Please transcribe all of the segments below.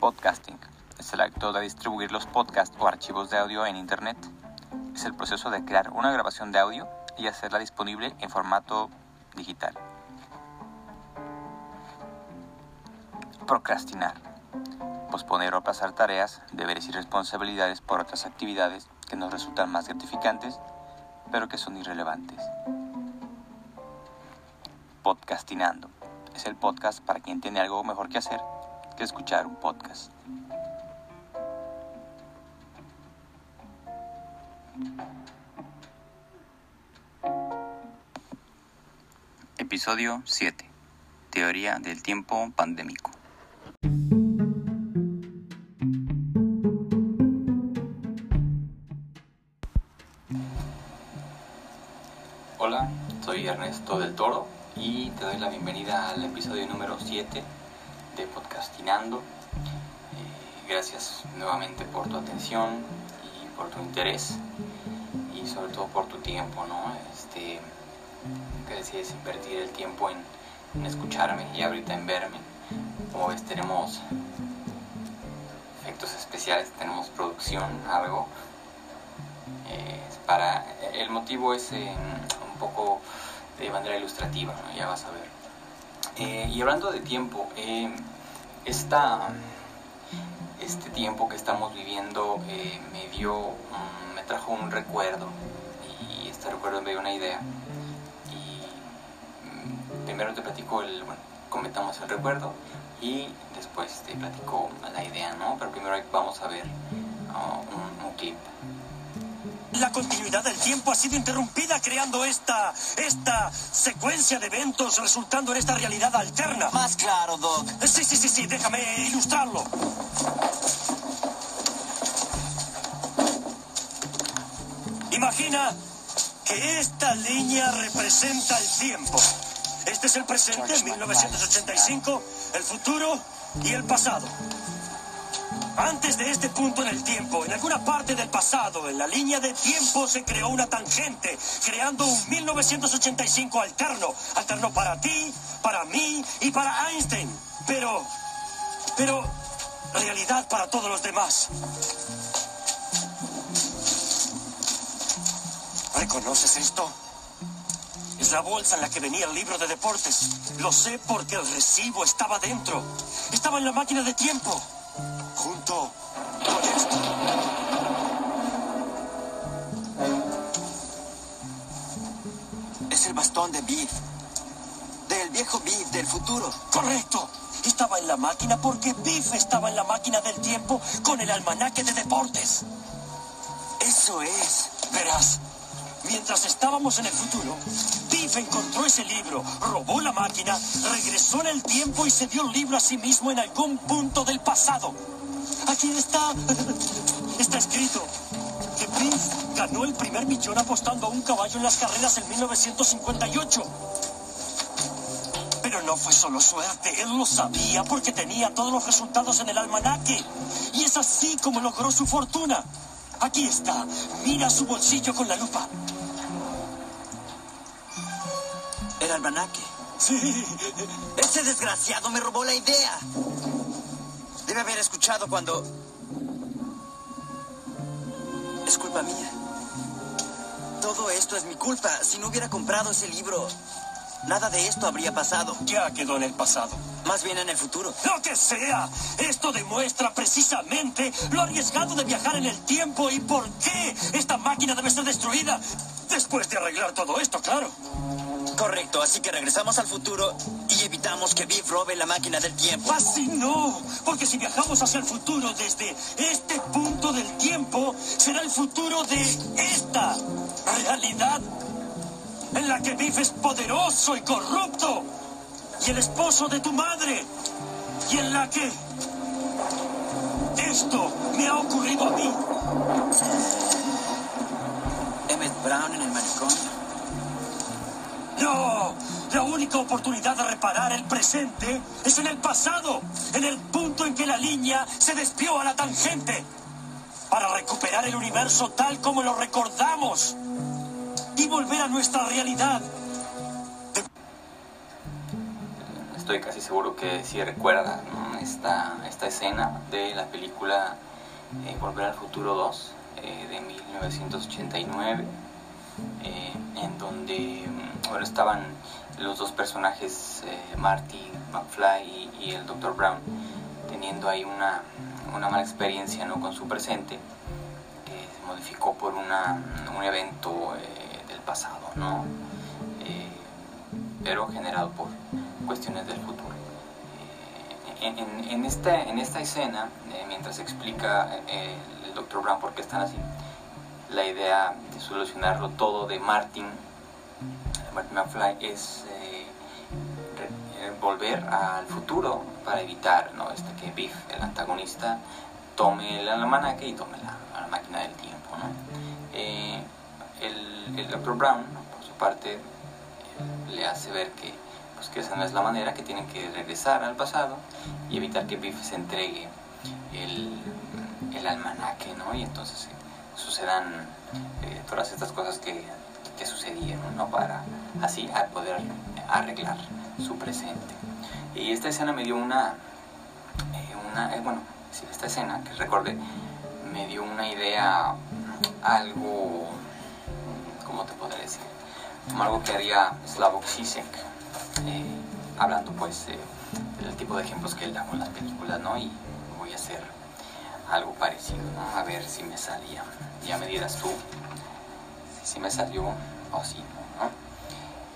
Podcasting es el acto de distribuir los podcasts o archivos de audio en Internet. Es el proceso de crear una grabación de audio y hacerla disponible en formato digital. Procrastinar. Posponer o aplazar tareas, deberes y responsabilidades por otras actividades que nos resultan más gratificantes, pero que son irrelevantes. Podcastinando. Es el podcast para quien tiene algo mejor que hacer escuchar un podcast. Episodio 7. Teoría del tiempo pandémico. Hola, soy Ernesto del Toro y te doy la bienvenida al episodio número 7 de Eh, gracias nuevamente por tu atención y por tu interés y sobre todo por tu tiempo, ¿no? Este, que decides invertir el tiempo en, escucharme y ahorita en verme. Como ves tenemos efectos especiales, tenemos producción, algo. Eh, para, el motivo es eh, un poco de manera ilustrativa, ya vas a ver. Y hablando de tiempo, esta, este tiempo que estamos viviendo eh, me dio, me trajo un recuerdo y este recuerdo me dio una idea. Y mm, primero te platico el, bueno, comentamos el recuerdo y después te platico la idea, ¿no? Pero primero vamos a ver un, un clip. La continuidad del tiempo ha sido interrumpida creando esta, esta secuencia de eventos resultando en esta realidad alterna. Más claro, Doc. Sí, sí, sí, sí, déjame ilustrarlo. Imagina que esta línea representa el tiempo. Este es el presente, 1985, el futuro y el pasado. Antes de este punto en el tiempo, en alguna parte del pasado, en la línea de tiempo se creó una tangente, creando un 1985 alterno. Alterno para ti, para mí y para Einstein. Pero, pero, realidad para todos los demás. ¿Reconoces esto? Es la bolsa en la que venía el libro de deportes. Lo sé porque el recibo estaba dentro. Estaba en la máquina de tiempo junto con esto. Es el bastón de Biff. Del viejo Biff del futuro. Correcto. Estaba en la máquina porque Biff estaba en la máquina del tiempo con el almanaque de deportes. Eso es. Verás, mientras estábamos en el futuro, Biff encontró ese libro, robó la máquina, regresó en el tiempo y se dio el libro a sí mismo en algún punto del pasado. Aquí está. Está escrito que Biff ganó el primer millón apostando a un caballo en las carreras en 1958. Pero no fue solo suerte, él lo sabía porque tenía todos los resultados en el almanaque. Y es así como logró su fortuna. Aquí está, mira su bolsillo con la lupa. Almanaque. Sí, Ese desgraciado me robó la idea. Debe haber escuchado cuando... Es culpa mía. Todo esto es mi culpa. Si no hubiera comprado ese libro, nada de esto habría pasado. ya quedó en el pasado. Más bien en el futuro. Lo que sea, esto demuestra precisamente lo arriesgado de viajar en el tiempo y por qué esta máquina debe ser destruida. Después de arreglar todo esto, claro. Correcto, así que regresamos al futuro y evitamos que Biff robe la máquina del tiempo. Así no, porque si viajamos hacia el futuro desde este punto del tiempo, será el futuro de esta realidad en la que Biff es poderoso y corrupto y el esposo de tu madre y en la que esto me ha ocurrido a mí. Emmett Brown en el manicomio. No, la única oportunidad de reparar el presente es en el pasado, en el punto en que la línea se desvió a la tangente, para recuperar el universo tal como lo recordamos y volver a nuestra realidad. Estoy casi seguro que sí recuerda ¿no? esta, esta escena de la película Volver al Futuro 2 de 1989, en donde bueno, estaban los dos personajes, Marty McFly y, el Dr. Brown, teniendo ahí una, una mala experiencia ¿no? con su presente, que se modificó por una, un evento del pasado, ¿no? pero generado por cuestiones del futuro. Eh, en, esta, en esta escena, eh, mientras explica eh, el Dr. Brown por qué están así, la idea solucionarlo todo de Martin, Martin McFly, es volver al futuro para evitar ¿no? este, que Biff, el antagonista, tome el almanaque y tome la, la máquina del tiempo. ¿no? el, el Dr. Brown, por su parte, le hace ver que, pues, que esa no es la manera, que tienen que regresar al pasado y evitar que Biff se entregue el, el almanaque, ¿no? Y entonces eh, sucedan eh, todas estas cosas que, que sucedieron, ¿no? Para así poder arreglar su presente. Y esta escena me dio una, eh, una bueno, sí, esta escena que recordé, me dio una idea algo, ¿cómo te podré decir? como algo que haría Slavoj Zizek, eh, hablando pues del tipo de ejemplos que él da con las películas, ¿no? Y voy a hacer algo parecido, ¿no? A ver si me salía. Ya me dirás tú si me salió o si no, ¿no?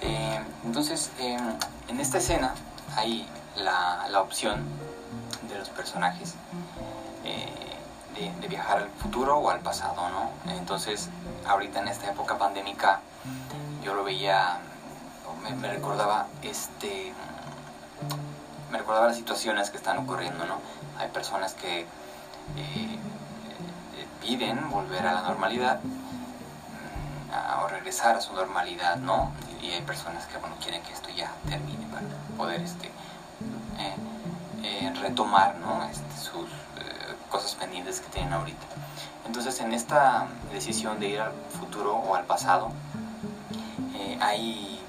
Eh, entonces, eh, en esta escena hay la, la, opción de los personajes de, de, viajar al futuro o al pasado, ¿no? Entonces, ahorita en esta época pandémica, yo lo veía, me, recordaba este, me recordaba las situaciones que están ocurriendo, ¿no? Hay personas que eh, eh, piden volver a la normalidad mm, o regresar a su normalidad, ¿no? Y hay personas que, bueno, quieren que esto ya termine para poder, este, eh, retomar, ¿no? Este, sus cosas pendientes que tienen ahorita. Entonces, en esta decisión de ir al futuro o al pasado, hay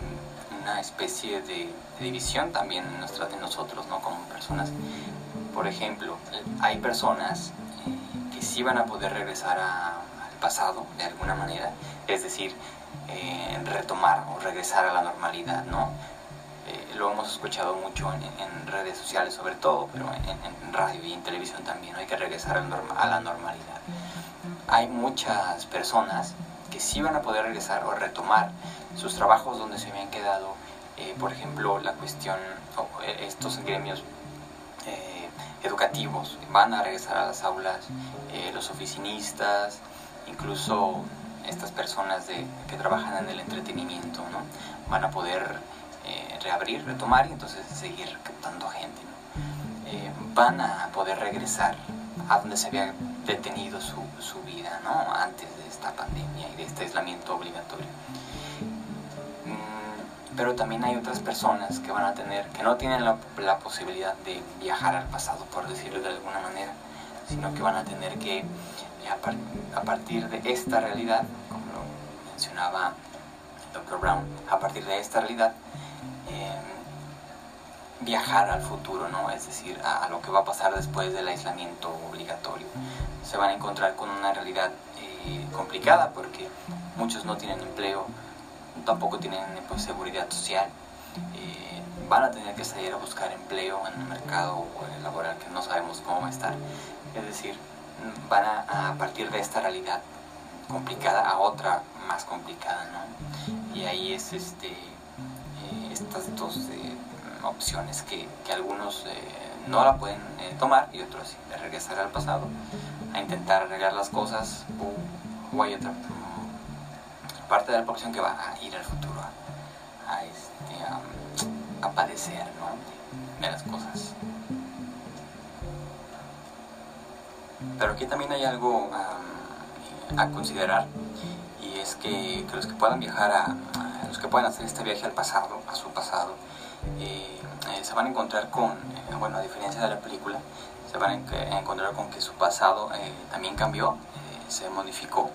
una especie de, división también en, nuestra, de nosotros, ¿no? Como personas. Por ejemplo, hay personas eh, sí van a poder regresar al pasado de alguna manera, es decir, eh, retomar o regresar a la normalidad, ¿no? Eh, lo hemos escuchado mucho en, redes sociales sobre todo, pero en, radio y en televisión también, hay que regresar a la normalidad. Hay muchas personas que sí van a poder regresar o retomar sus trabajos donde se habían quedado, eh, por ejemplo, la cuestión, eh, estos gremios eh, educativos van a regresar a las aulas, los oficinistas, incluso estas personas de, que trabajan en el entretenimiento, ¿no? van a poder reabrir, retomar y entonces seguir captando gente. van a poder regresar a donde se había detenido su, su vida ¿no? antes de esta pandemia y de este aislamiento obligatorio pero también hay otras personas que van a tener, que no tienen la, posibilidad de viajar al pasado, por decirlo de alguna manera, sino que van a tener que, eh, a, partir de esta realidad, como lo mencionaba el Dr. Brown, a partir de esta realidad, em, viajar al futuro, ¿no? Es decir, a, lo que va a pasar después del aislamiento obligatorio. Se van a encontrar con una realidad eh, complicada porque muchos no tienen empleo, tampoco tienen pues, seguridad social, eh, van a tener que salir a buscar empleo en el mercado laboral que no sabemos cómo va a estar. Es decir, van a, partir de esta realidad complicada a otra más complicada, ¿no? Y ahí es este, eh, estas dos eh, opciones que, que algunos no la pueden tomar y otros sí, de regresar al pasado a intentar arreglar las cosas o, o hay otra parte de la población que va a ir al futuro a, este, padecer de, las cosas. Pero aquí también hay algo a considerar y es que, los que puedan viajar a, los que puedan hacer este viaje al pasado, a su pasado, eh, eh, se van a encontrar con, eh, bueno, a diferencia de la película, se van a encontrar con que su pasado también cambió, se modificó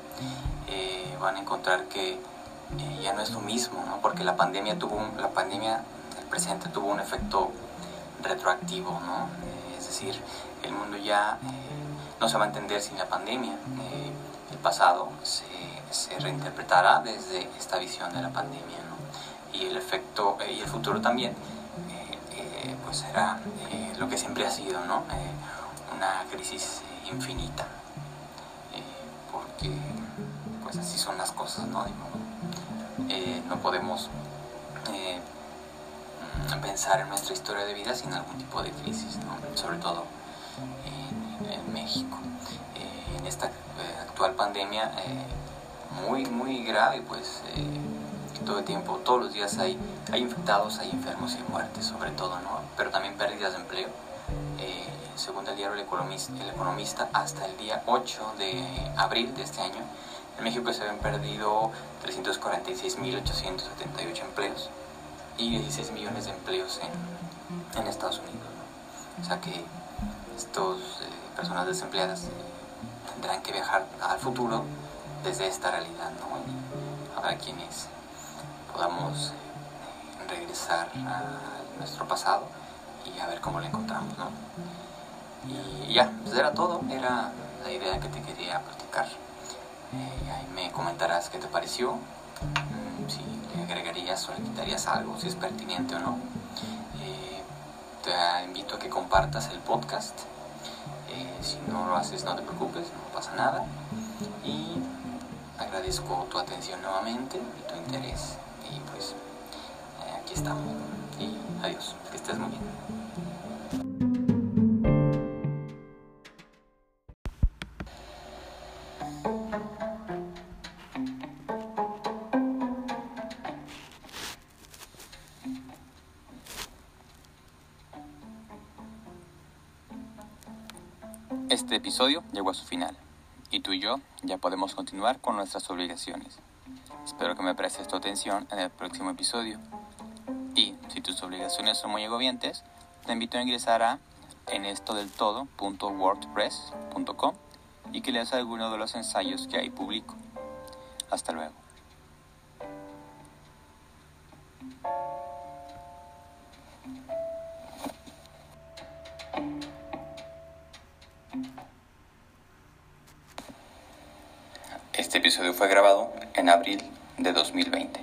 eh, van a encontrar que eh, ya no es lo mismo, ¿no? porque la pandemia tuvo la pandemia del presente tuvo un efecto retroactivo, ¿no? es decir, el mundo ya no se va a entender sin la pandemia. el pasado se, se, reinterpretará desde esta visión de la pandemia, ¿no? Y el efecto, y el futuro también, pues será lo que siempre ha sido, ¿no? una crisis infinita, porque pues así son las cosas, ¿no? no podemos pensar en nuestra historia de vida sin algún tipo de crisis, sobre todo en, México. Eh, en esta eh, actual pandemia eh, muy, muy grave, pues todo el tiempo, todos los días hay, hay infectados, hay enfermos y muertes sobre todo, ¿no? pero también pérdidas de empleo. según el diario el economista, el economista, hasta el día 8 de abril de este año, en México se habían perdido 346.878 empleos y 16 millones de empleos en, Estados Unidos. O sea que estas eh, personas desempleadas eh, tendrán que viajar al futuro desde esta realidad. ¿no? habrá quienes podamos eh, regresar a nuestro pasado y a ver cómo lo encontramos. ¿no? Y ya, pues era todo, era la idea que te quería platicar. Ahí me comentarás qué te pareció, mm, si agregarías o le quitarías algo, si es pertinente o no. Eh, te invito a que compartas el podcast. Eh, si no lo haces, no te preocupes, no pasa nada. Y agradezco tu atención nuevamente y tu interés. Y pues eh, aquí estamos. Y adiós, que estés muy bien. Este episodio llegó a su final y tú y yo ya podemos continuar con nuestras obligaciones. Espero que me prestes tu atención en el próximo episodio. Y si tus obligaciones son muy agobiantes, te invito a ingresar a enestodeltodo.wordpress.com y que leas alguno de los ensayos que ahí publico. Hasta luego. Este episodio fue grabado en abril de 2020.